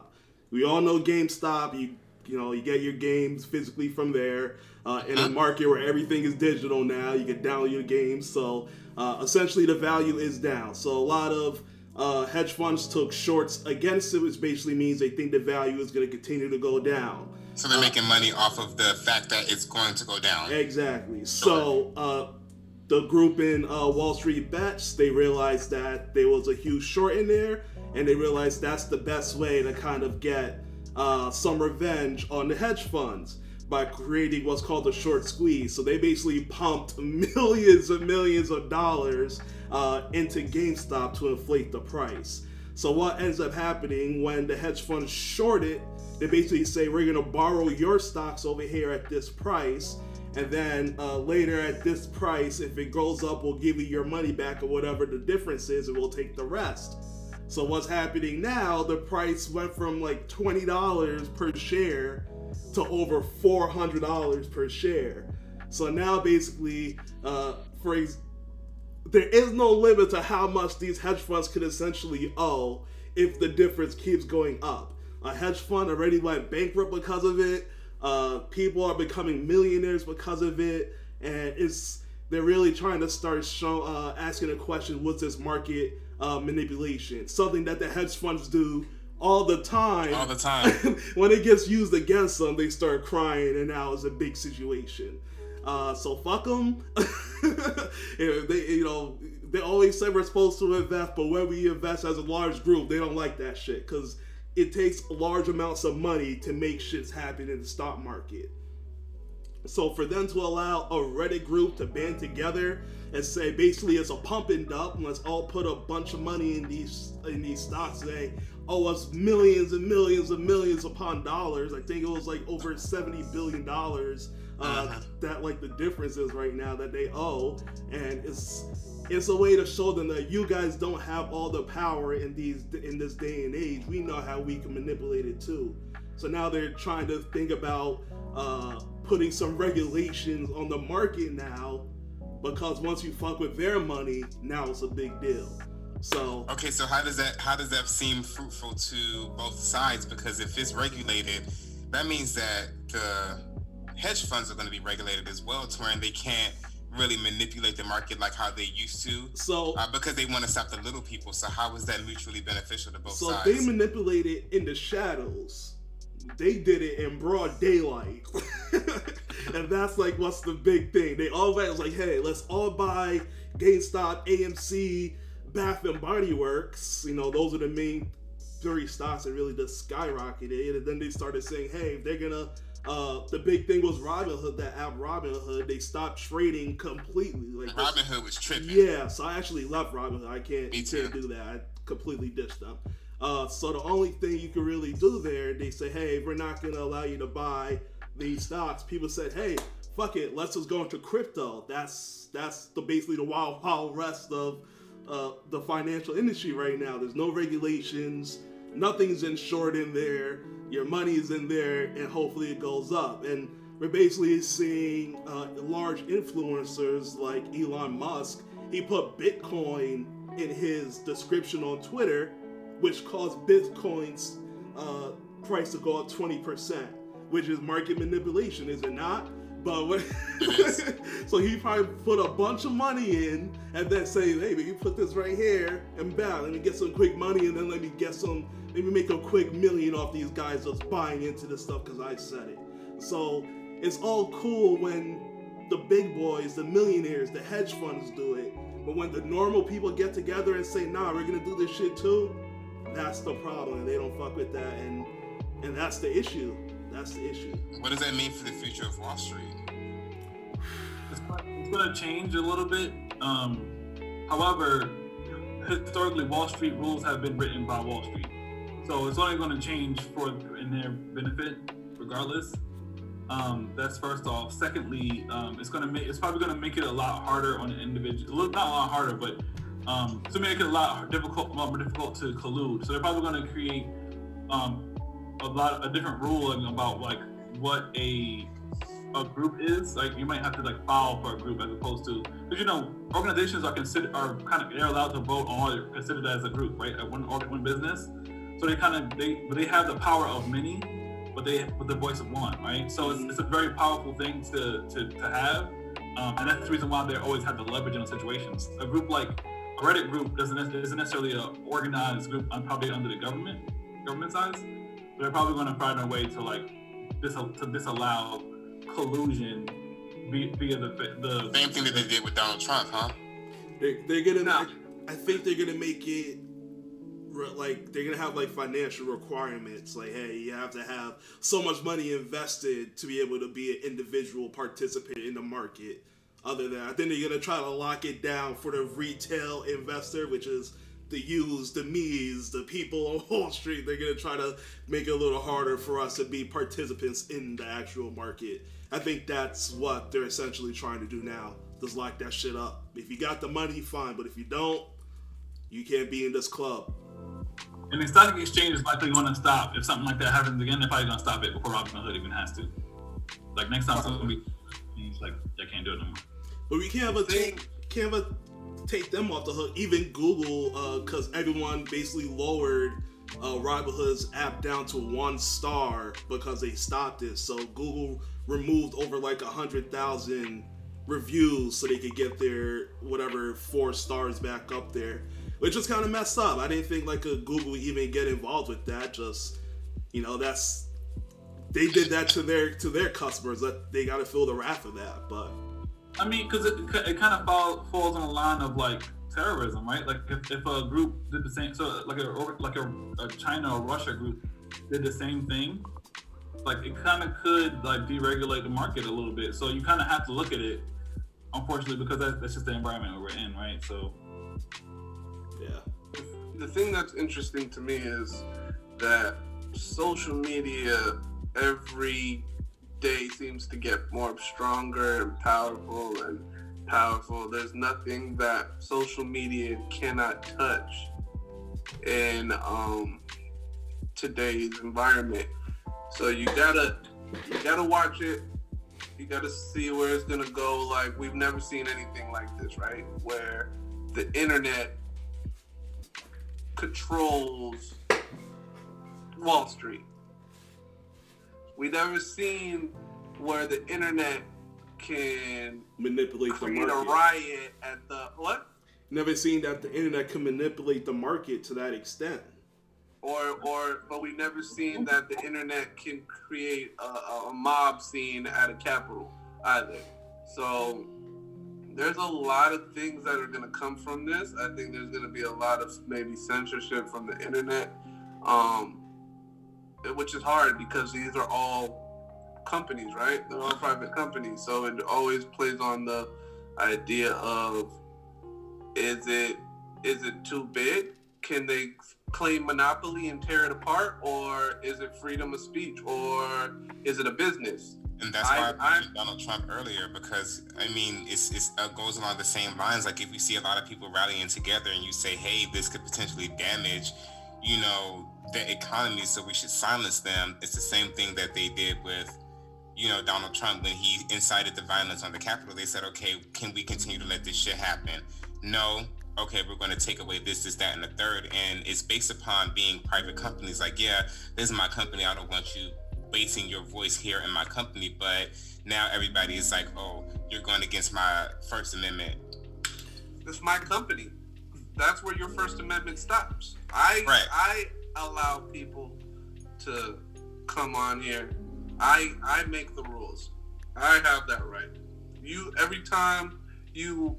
Speaker 1: We all know GameStop. You you know you get your games physically from there. Uh, in a market where everything is digital now, you can download your games. So uh, essentially, the value is down. So a lot of uh, hedge funds took shorts against it, which basically means they think the value is going to continue to go down.
Speaker 2: So they're making money off of the fact that it's going to go down.
Speaker 1: Exactly. So uh, the group in uh, Wall Street Bets, they realized that there was a huge short in there, and they realized that's the best way to kind of get uh, some revenge on the hedge funds by creating what's called a short squeeze. So they basically pumped millions and millions of dollars uh, into GameStop to inflate the price. So what ends up happening when the hedge funds short it, they basically say we're gonna borrow your stocks over here at this price, and then uh, later at this price, if it goes up, we'll give you your money back or whatever the difference is, and we'll take the rest. So what's happening now? The price went from like twenty dollars per share to over four hundred dollars per share. So now basically, uh, for ex- there is no limit to how much these hedge funds could essentially owe if the difference keeps going up. A hedge fund already went bankrupt because of it. Uh, people are becoming millionaires because of it, and it's they're really trying to start show, uh, asking a question: What's this market uh, manipulation? Something that the hedge funds do all the time.
Speaker 2: All the time.
Speaker 1: when it gets used against them, they start crying, and now it's a big situation. Uh, so fuck them. they, you know, they always say we're supposed to invest, but when we invest as a large group, they don't like that shit because it takes large amounts of money to make shits happen in the stock market. So for them to allow a Reddit group to band together and say basically it's a pump and dump, let's all put a bunch of money in these in these stocks, say, owe us millions and millions and millions upon dollars. I think it was like over seventy billion dollars uh, uh-huh. that like the difference is right now that they owe, and it's it's a way to show them that you guys don't have all the power in these in this day and age. We know how we can manipulate it too. So now they're trying to think about uh, putting some regulations on the market now, because once you fuck with their money, now it's a big deal. So
Speaker 2: okay, so how does that how does that seem fruitful to both sides? Because if it's regulated, that means that the hedge funds are going to be regulated as well, to where they can't really manipulate the market like how they used to.
Speaker 1: So
Speaker 2: uh, because they want to stop the little people. So how is that mutually beneficial to both
Speaker 1: so
Speaker 2: sides?
Speaker 1: So they manipulate it in the shadows. They did it in broad daylight. and that's like what's the big thing. They all always like, hey, let's all buy GameStop, AMC, Bath and Body Works. You know, those are the main three stocks that really just skyrocketed. And then they started saying, hey, they're gonna uh, the big thing was Robinhood, that app Robinhood. They stopped trading completely. Like
Speaker 2: Robinhood was tripping.
Speaker 1: Yeah, so I actually left Robinhood. I can't, can't do that. I completely ditched them. Uh, so the only thing you can really do there, they say, hey, we're not going to allow you to buy these stocks. People said, hey, fuck it, let's just go into crypto. That's that's the basically the wild wild rest of uh, the financial industry right now. There's no regulations, nothing's insured in there your money is in there and hopefully it goes up. And we're basically seeing uh, large influencers like Elon Musk. He put Bitcoin in his description on Twitter, which caused Bitcoin's uh, price to go up 20%, which is market manipulation, is it not? But when, so he probably put a bunch of money in and then say, hey, but you put this right here and bam, let me get some quick money and then let me get some maybe make a quick million off these guys just buying into this stuff because I said it. So it's all cool when the big boys, the millionaires, the hedge funds do it. But when the normal people get together and say, nah, we're gonna do this shit too, that's the problem. And they don't fuck with that and and that's the issue. That's the issue.
Speaker 2: What does that mean for the future of Wall Street?
Speaker 3: It's, it's gonna change a little bit. Um, however, historically Wall Street rules have been written by Wall Street. So it's only going to change for in their benefit, regardless. Um, that's first off. Secondly, um, it's going to make it's probably going to make it a lot harder on an individual. Not a lot harder, but um, to make it a lot difficult, more difficult to collude. So they're probably going to create um, a lot a different ruling about like what a a group is. Like you might have to like file for a group as opposed to because you know organizations are considered are kind of they're allowed to vote on or considered as a group, right? At one one business. So they kind of they they have the power of many, but they with the voice of one, right? So it's, it's a very powerful thing to to, to have, um, and that's the reason why they always have the leverage in situations. A group like Reddit group doesn't isn't necessarily a organized group, uh, probably under the government government size. But they're probably going to find a way to like dis- to disallow collusion via, via the the
Speaker 2: same thing that they did with Donald Trump, huh?
Speaker 1: They, they're gonna. I think they're gonna make it like they're gonna have like financial requirements like hey you have to have so much money invested to be able to be an individual participant in the market other than i think they're gonna try to lock it down for the retail investor which is the yous the me's the people on wall street. They're gonna try to make it a little harder for us to be participants in the actual market. I think that's what they're essentially trying to do now just lock that shit up. If you got the money fine but if you don't you can't be in this club.
Speaker 3: And the stock exchange is likely going to stop. If something like that happens again. They're probably going to stop it before Robinhood even has to. Like next time, something be, companies like they can't do it no more.
Speaker 1: But we can't ever take can't ever take them off the hook. Even Google, because uh, everyone basically lowered uh, Robinhood's app down to one star because they stopped it. So Google removed over like a hundred thousand reviews so they could get their whatever four stars back up there, which was kind of messed up. I didn't think like a Google even get involved with that. Just you know, that's they did that to their to their customers. That they got to feel the wrath of that. But
Speaker 3: I mean, because it, it kind of fall, falls on the line of like terrorism, right? Like if, if a group did the same, so like a like a, a China or Russia group did the same thing, like it kind of could like deregulate the market a little bit. So you kind of have to look at it, unfortunately, because that's, that's just the environment we're in, right? So
Speaker 1: yeah.
Speaker 5: The thing that's interesting to me is that social media every day seems to get more stronger and powerful and powerful. There's nothing that social media cannot touch in um, today's environment. So you gotta you gotta watch it. You gotta see where it's gonna go. Like we've never seen anything like this, right? Where the internet controls Wall Street. We never seen where the internet can
Speaker 1: manipulate the
Speaker 5: create
Speaker 1: market.
Speaker 5: a riot at the what?
Speaker 1: Never seen that the internet can manipulate the market to that extent.
Speaker 5: Or or but we never seen that the internet can create a, a mob scene at a capitol either. So there's a lot of things that are going to come from this. I think there's going to be a lot of maybe censorship from the internet, um, which is hard because these are all companies, right? They're all private companies. So it always plays on the idea of is it is it too big? Can they claim monopoly and tear it apart, or is it freedom of speech, or is it a business?
Speaker 2: And that's why I,
Speaker 5: I-
Speaker 2: mentioned Donald Trump earlier because I mean it's, it's uh, goes along the same lines. Like if you see a lot of people rallying together and you say, "Hey, this could potentially damage," you know, the economy, so we should silence them. It's the same thing that they did with, you know, Donald Trump when he incited the violence on the Capitol. They said, "Okay, can we continue to let this shit happen?" No. Okay, we're going to take away this, this, that, and the third, and it's based upon being private companies. Like, yeah, this is my company. I don't want you basing your voice here in my company, but now everybody is like, oh, you're going against my First Amendment.
Speaker 5: It's my company. That's where your First Amendment stops. I
Speaker 2: Right.
Speaker 5: I allow people to come on here. I I make the rules. I have that right. You every time you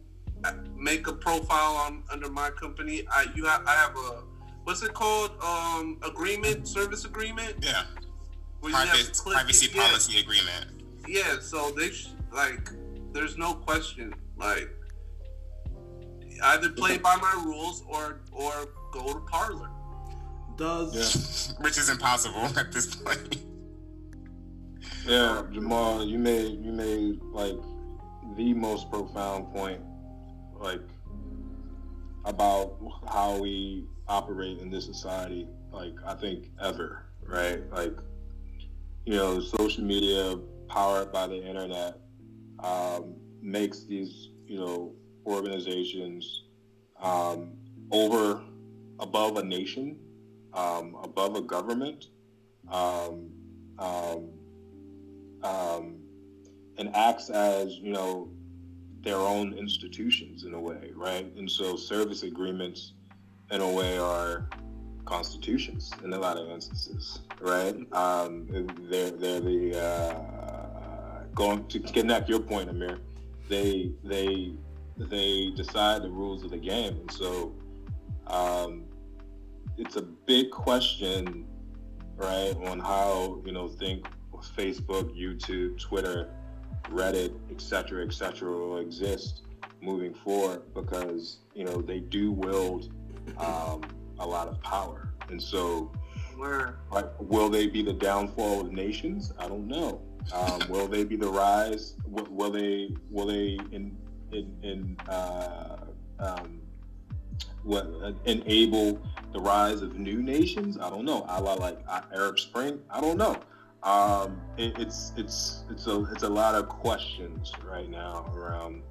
Speaker 5: make a profile on under my company, I you have I have a what's it called um agreement service agreement
Speaker 2: Yeah,
Speaker 5: where you have
Speaker 2: private privacy
Speaker 5: it. Yeah.
Speaker 2: policy agreement.
Speaker 5: Yeah, so they sh- like, there's no question. Like, either play by my rules or or go to Parler.
Speaker 1: Does
Speaker 2: Which is impossible at this point.
Speaker 6: Yeah, Jamal, you made you made like the most profound point, like about how we operate in this society. Like I think ever, right? Like you know, social media powered by the internet um, makes these you know organizations um, over above a nation, um, above a government. Um, um, um, and acts as you know their own institutions in a way, right? And so service agreements, in a way, are constitutions in a lot of instances, right? Um, they're they're the uh, going to connect your point, Amir. They they they decide the rules of the game, and so um, it's a big question, right, on how you know think Facebook, YouTube, Twitter, Reddit, etc., etc., will exist moving forward because you know they do wield um, a lot of power, and so right, will they be the downfall of nations? I don't know. Um, will they be the rise? Will, will they? Will they in in, in uh, um, what uh, enable the rise of new nations? I don't know. A la like uh, Arab Spring. I don't know. Um, it, it's it's it's a it's a lot of questions right now around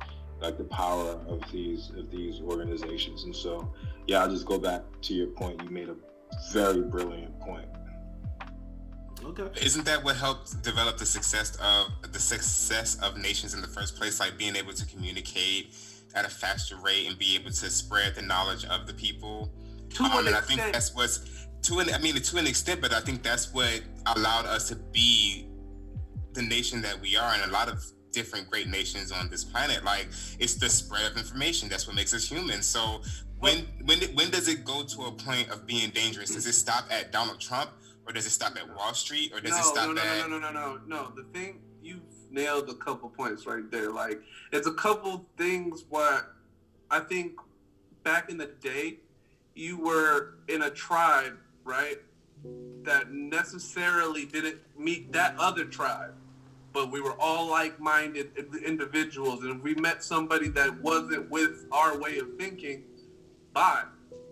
Speaker 6: like the power of these of these organizations, and so yeah, I'll just go back to your point. You made a very brilliant point.
Speaker 1: Okay.
Speaker 2: Isn't that what helped develop the success of the success of nations in the first place? Like being able to communicate at a faster rate and be able to spread the knowledge of the people.
Speaker 5: To
Speaker 2: Um,
Speaker 5: an
Speaker 2: and I think that's what's to an I mean to an extent, but I think that's what allowed us to be the nation that we are, and a lot of different great nations on this planet. Like it's the spread of information. That's what makes us human. So when when when does it go to a point of being dangerous? Does it stop at Donald Trump, or does it stop at Wall Street, or does
Speaker 5: no,
Speaker 2: it stop
Speaker 5: no, no,
Speaker 2: at
Speaker 5: no, no, no, no, no. The thing you've nailed a couple points right there. Like it's a couple things where I think back in the day you were in a tribe, right? That necessarily didn't meet that other tribe. But we were all like-minded individuals, and if we met somebody that wasn't with our way of thinking, bye.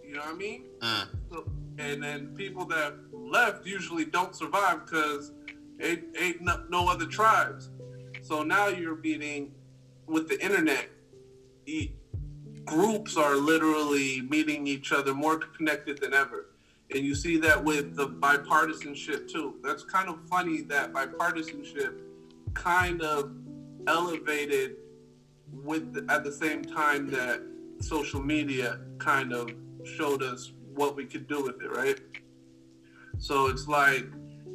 Speaker 5: You know what I mean?
Speaker 2: Mm.
Speaker 5: So- and then people that left usually don't survive because ain't, ain't no, no other tribes. So now you're meeting with the internet. Groups are literally meeting each other more connected than ever. And you see that with the bipartisanship too. That's kind of funny that bipartisanship kind of elevated with the, at the same time that social media kind of showed us what we could do with it, right? So it's like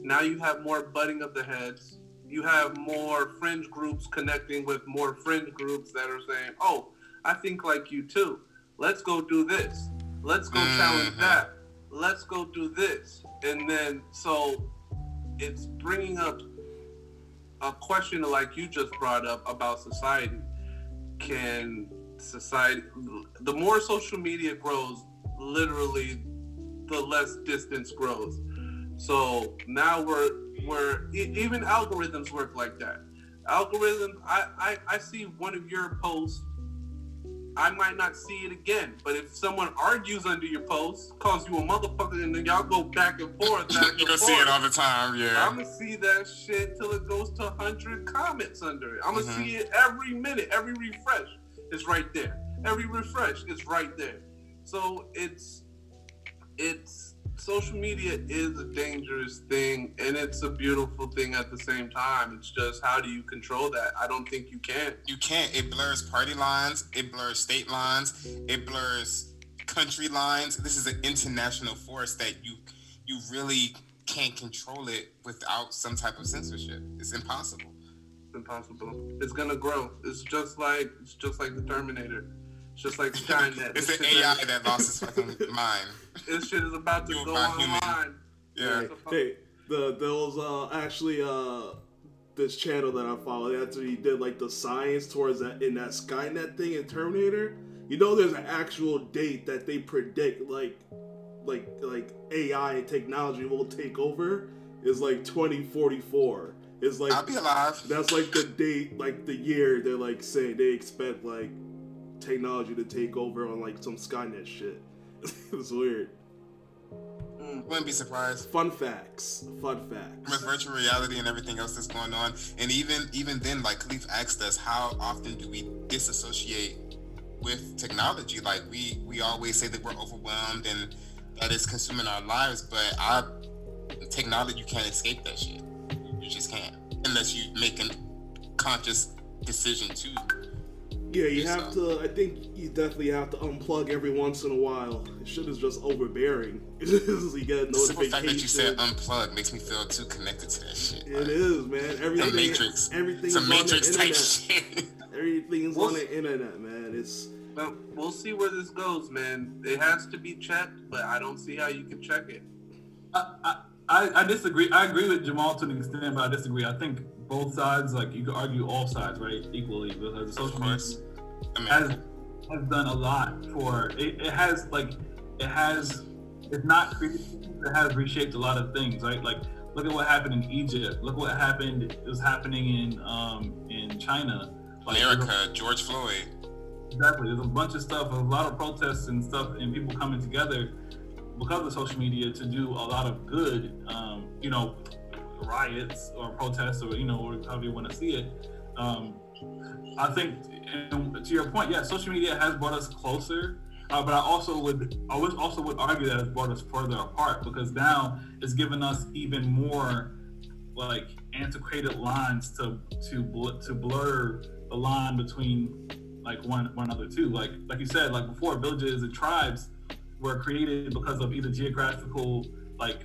Speaker 5: now you have more butting of the heads. You have more fringe groups connecting with more fringe groups that are saying, "Oh, I think like you too. Let's go do this. Let's go challenge
Speaker 2: Mhm.
Speaker 5: that. Let's go do this." And then so it's bringing up a question like you just brought up about society. Can society the more social media grows, literally the less distance grows. So now we're we're e- even algorithms work like that. Algorithms, I, I I see one of your posts, I might not see it again. But if someone argues under your post, calls you a motherfucker, and then y'all go back and forth, back and
Speaker 2: gonna
Speaker 5: forth,
Speaker 2: see it all the time. Yeah.
Speaker 5: I'm gonna see that shit till it goes to 100 comments under it. I'm gonna
Speaker 2: Mhm.
Speaker 5: see it every minute, every refresh is right there. Every refresh is right there. So it's it's social media is a dangerous thing and it's a beautiful thing at the same time. It's just how do you control that? I don't think you can.
Speaker 2: you can't. It blurs party lines. It blurs state lines. It blurs country lines. This is an international force that you you really can't control it without some type of censorship. It's impossible.
Speaker 5: It's impossible. It's gonna grow. It's just like it's just like the Terminator. It's just like Skynet.
Speaker 2: it's
Speaker 5: This
Speaker 2: an AI that lost its fucking mind.
Speaker 5: This shit is about to
Speaker 2: Fueled
Speaker 5: go
Speaker 2: by human.
Speaker 5: online.
Speaker 2: Yeah.
Speaker 1: Hey, hey, the there was uh actually uh this channel that I follow. They actually did like the science towards that in that Skynet thing in Terminator. You know, there's an actual date that they predict like like like AI and technology will take over is like 2044. It's like
Speaker 2: I'll be alive.
Speaker 1: that's like the date, like the year they're like saying they expect like technology to take over on like some Skynet shit. it's weird.
Speaker 5: Mm.
Speaker 2: Wouldn't be surprised.
Speaker 1: Fun facts. Fun facts.
Speaker 2: with virtual reality and everything else that's going on. And even even then, like Khalif asked us, how often do we disassociate with technology? Like we we always say that we're overwhelmed and that it's consuming our lives, but our technology you can't escape that shit. You just can't unless you make a conscious decision to.
Speaker 1: Yeah, you have
Speaker 2: so.
Speaker 1: to. I think you definitely have to unplug every once in a while. Shit is just overbearing. you get
Speaker 2: The simple fact that you said unplug makes me feel too connected to that shit.
Speaker 1: It
Speaker 2: Like,
Speaker 1: is, man.
Speaker 2: The
Speaker 1: Everything.
Speaker 2: Matrix.
Speaker 1: Everything's
Speaker 2: It's a
Speaker 1: on
Speaker 2: Matrix
Speaker 1: the
Speaker 2: type
Speaker 1: internet.
Speaker 2: shit.
Speaker 1: Everything's
Speaker 5: Well,
Speaker 1: on the internet, man. It's
Speaker 5: But we'll see where this goes, man. It has to be checked, but I don't see how you can check it.
Speaker 3: I, I, I I disagree. I agree with Jamal to an extent, but I disagree. I think both sides, like you could argue all sides, right, equally, because the social media.
Speaker 2: I mean,
Speaker 3: has has done a lot for it. It has like it has it's not created, it has reshaped a lot of things, right? Like look at what happened in Egypt. Look what happened is happening in um in China. Like,
Speaker 2: America, George Floyd.
Speaker 3: Exactly. There's a bunch of stuff, a lot of protests and stuff, and people coming together because of social media to do a lot of good. Um, you know, riots or protests or you know however you want to see it. Um, I think, to your point, yeah, social media has brought us closer. Uh, but I also would, I would also would argue that it's brought us further apart because now it's given us even more like antiquated lines to to bl- to blur the line between like one one another too. Like like you said, like before, villages and tribes were created because of either geographical like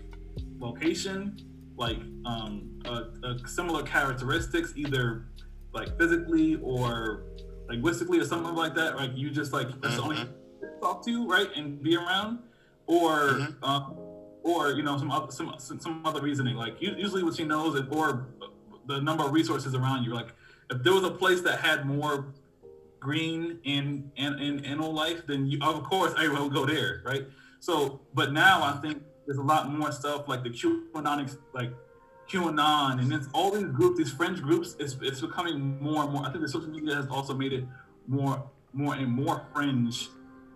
Speaker 3: location, like um, a similar characteristics, either like physically or linguistically or something like that. Like you just like that's mm-hmm. the only talk to, right, and be around, or mm-hmm. um, or you know some other some some other reasoning. Like usually what she knows, or the number of resources around you. Like if there was a place that had more green in in in animal life, then you, of course everyone would go there, right? So, but now I think there's a lot more stuff like the QAnon, like QAnon, and it's all these groups, these fringe groups. It's it's becoming more and more. I think the social media has also made it more more and more fringe.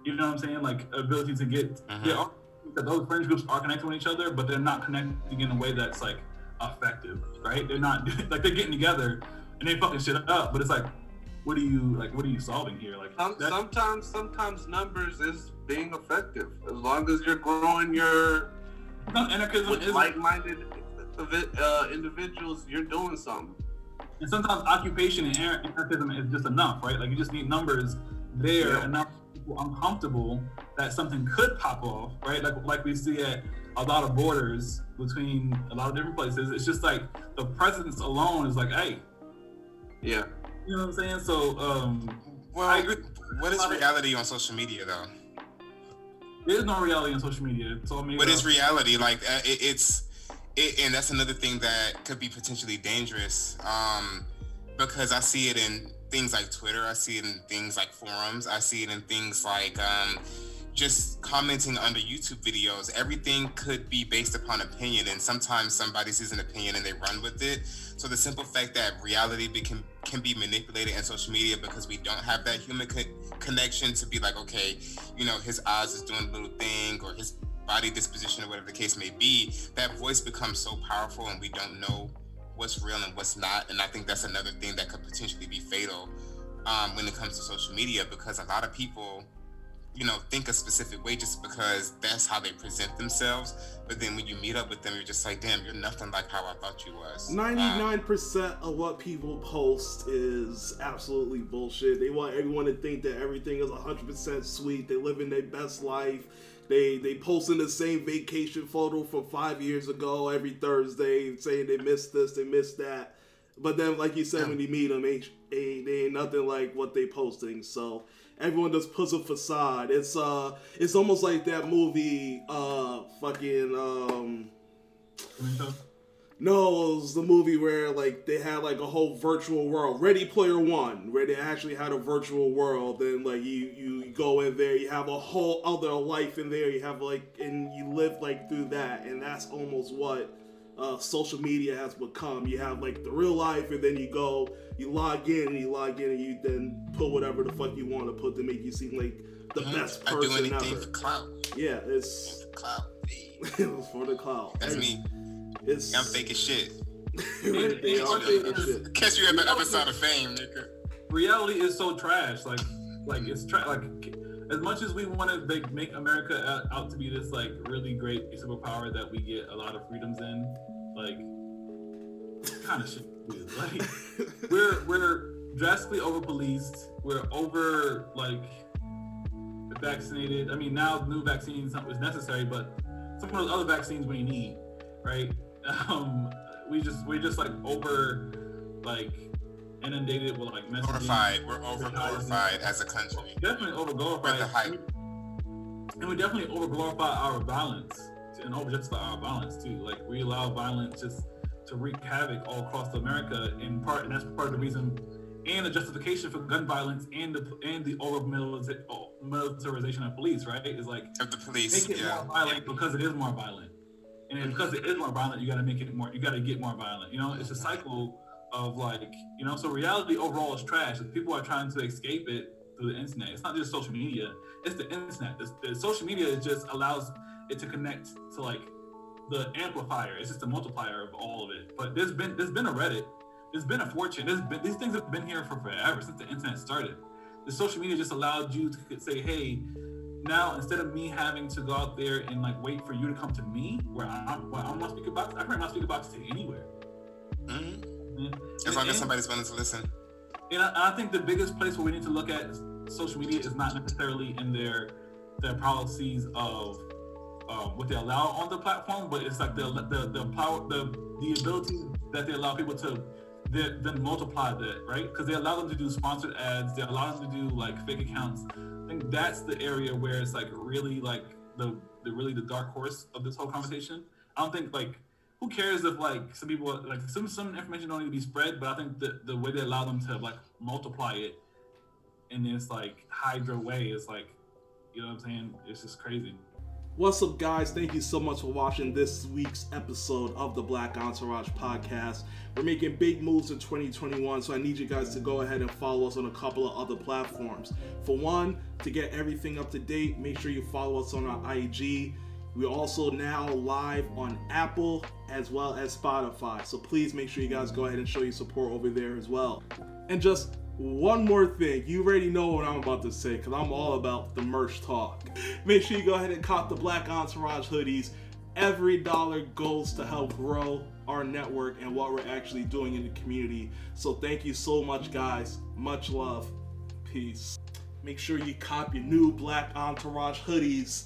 Speaker 3: You know what I'm saying? Like ability to get uh-huh. that those fringe groups are connected with each other, but they're not connecting in a way that's like effective, right? They're not like they're getting together and they fucking shit up, but it's like what are you like what are you solving here like
Speaker 5: Some, sometimes sometimes numbers is being effective as long as you're growing your
Speaker 3: anarchism
Speaker 5: is like-minded uh, individuals you're doing something
Speaker 3: and sometimes occupation and anarchism is just enough right like you just need numbers there yeah. enough people uncomfortable that something could pop off right like like we see at a lot of borders between a lot of different places it's just like the presence alone is like hey
Speaker 5: yeah
Speaker 3: you know what I'm saying? So, um,
Speaker 2: well, I agree. What is reality on social media, though?
Speaker 3: There is no reality on social media. So
Speaker 2: What is reality? Like, uh, it, it's, it, and that's another thing that could be potentially dangerous. Um, because I see it in things like Twitter. I see it in things like forums. I see it in things like um, just commenting under YouTube videos. Everything could be based upon opinion, and sometimes somebody sees an opinion and they run with it. So the simple fact that reality can can be manipulated in social media because we don't have that human co- connection to be like, okay, you know, his eyes is doing a little thing or his body disposition or whatever the case may be. That voice becomes so powerful, and we don't know what's real and what's not. And I think that's another thing that could potentially be fatal um, when it comes to social media because a lot of people you know, think a specific way just because that's how they present themselves. But then when you meet up with them, you're just like, damn, you're nothing like how I thought you was.
Speaker 1: Ninety-nine percent of what people post is absolutely bullshit. They want everyone to think that everything is hundred percent sweet. They're living their best life. They they posting the same vacation photo from five years ago every Thursday, saying they missed this, they missed that. But then, like you said, yeah. when you meet them, ain't, they ain't nothing like what they posting. So everyone puts a facade. It's uh, it's almost like that movie, uh, fucking um. No, it was the movie where like they had like a whole virtual world, Ready Player One, where they actually had a virtual world, and like you you go in there, you have a whole other life in there, you have like and you live like through that, and that's almost what uh, social media has become. You have like the real life, and then you go, you log in, and you log in, and you then put whatever the fuck you want to put to make you seem like the mm-hmm. best person I do anything ever.
Speaker 2: for clout.
Speaker 1: Yeah, it's
Speaker 2: clout.
Speaker 1: it was for the clout.
Speaker 2: That's and me. It's I'm faking shit.
Speaker 3: they are faking shit.
Speaker 2: Catch you at the other side of fame, nigga.
Speaker 3: Reality is so trash. Like, like it's trash. Like as much as we want to make, make America out, to be this like really great superpower that we get a lot of freedoms in, like kind of shit. Like we're we're drastically over policed. We're over like vaccinated. I mean, now new vaccines is necessary, but some of those other vaccines we need, right? Um, we just we're just like over like inundated with like.
Speaker 2: Glorified. We're over glorified as a country.
Speaker 3: Definitely over glorified.
Speaker 2: the hype.
Speaker 3: And we definitely over glorify our violence and over just our violence too. Like we allow violence just to wreak havoc all across America in part, and that's part of the reason and the justification for gun violence and the and the over militarization of police, right? Is like
Speaker 2: of the police,
Speaker 3: make it
Speaker 2: yeah.
Speaker 3: more violent because it is more violent, and because it is more violent, you got to make it more. You got to get more violent. You know, it's a cycle of like, you know, so reality overall is trash. People are trying to escape it through the internet. It's not just social media; it's the internet. The, the social media just allows it to connect to like the amplifier. It's just the multiplier of all of it. But there's been there's been a Reddit. There's been a 4chan. There's been these things have been here for forever since the internet started. The social media just allowed you to say, hey, now instead of me having to go out there and like wait for you to come to me where I'm where I'm on speaker box, I can bring my speaker box to anywhere.
Speaker 2: Mm-hmm. As long as somebody's willing to listen.
Speaker 3: And I, I, think the biggest place where we need to look at social media is not necessarily in their their policies of um, what they allow on the platform, but it's like the the the power the the ability that they allow people to then multiply that right because they allow them to do sponsored ads, they allow them to do like fake accounts. I think that's the area where it's like really like the the really the dark horse of this whole conversation. I don't think like who cares if like some people like some some information don't need to be spread, but I think the the way they allow them to like multiply it in this like Hydra way is like, you know what I'm saying? It's just crazy.
Speaker 1: What's up, guys? Thank you so much for watching this week's episode of the Black Entourage podcast. We're making big moves in 2021, so I need you guys to go ahead and follow us on a couple of other platforms. For one, to get everything up to date, make sure you follow us on our IG we're also now live on Apple as well as Spotify. So please make sure you guys go ahead and show your support over there as well. And just one more thing, you already know what I'm about to say because I'm all about the merch talk. Make sure you go ahead and cop the Black Entourage hoodies. Every dollar goes to help grow our network and what we're actually doing in the community. So thank you so much, guys. Much love. Peace. Make sure you cop your new Black Entourage hoodies.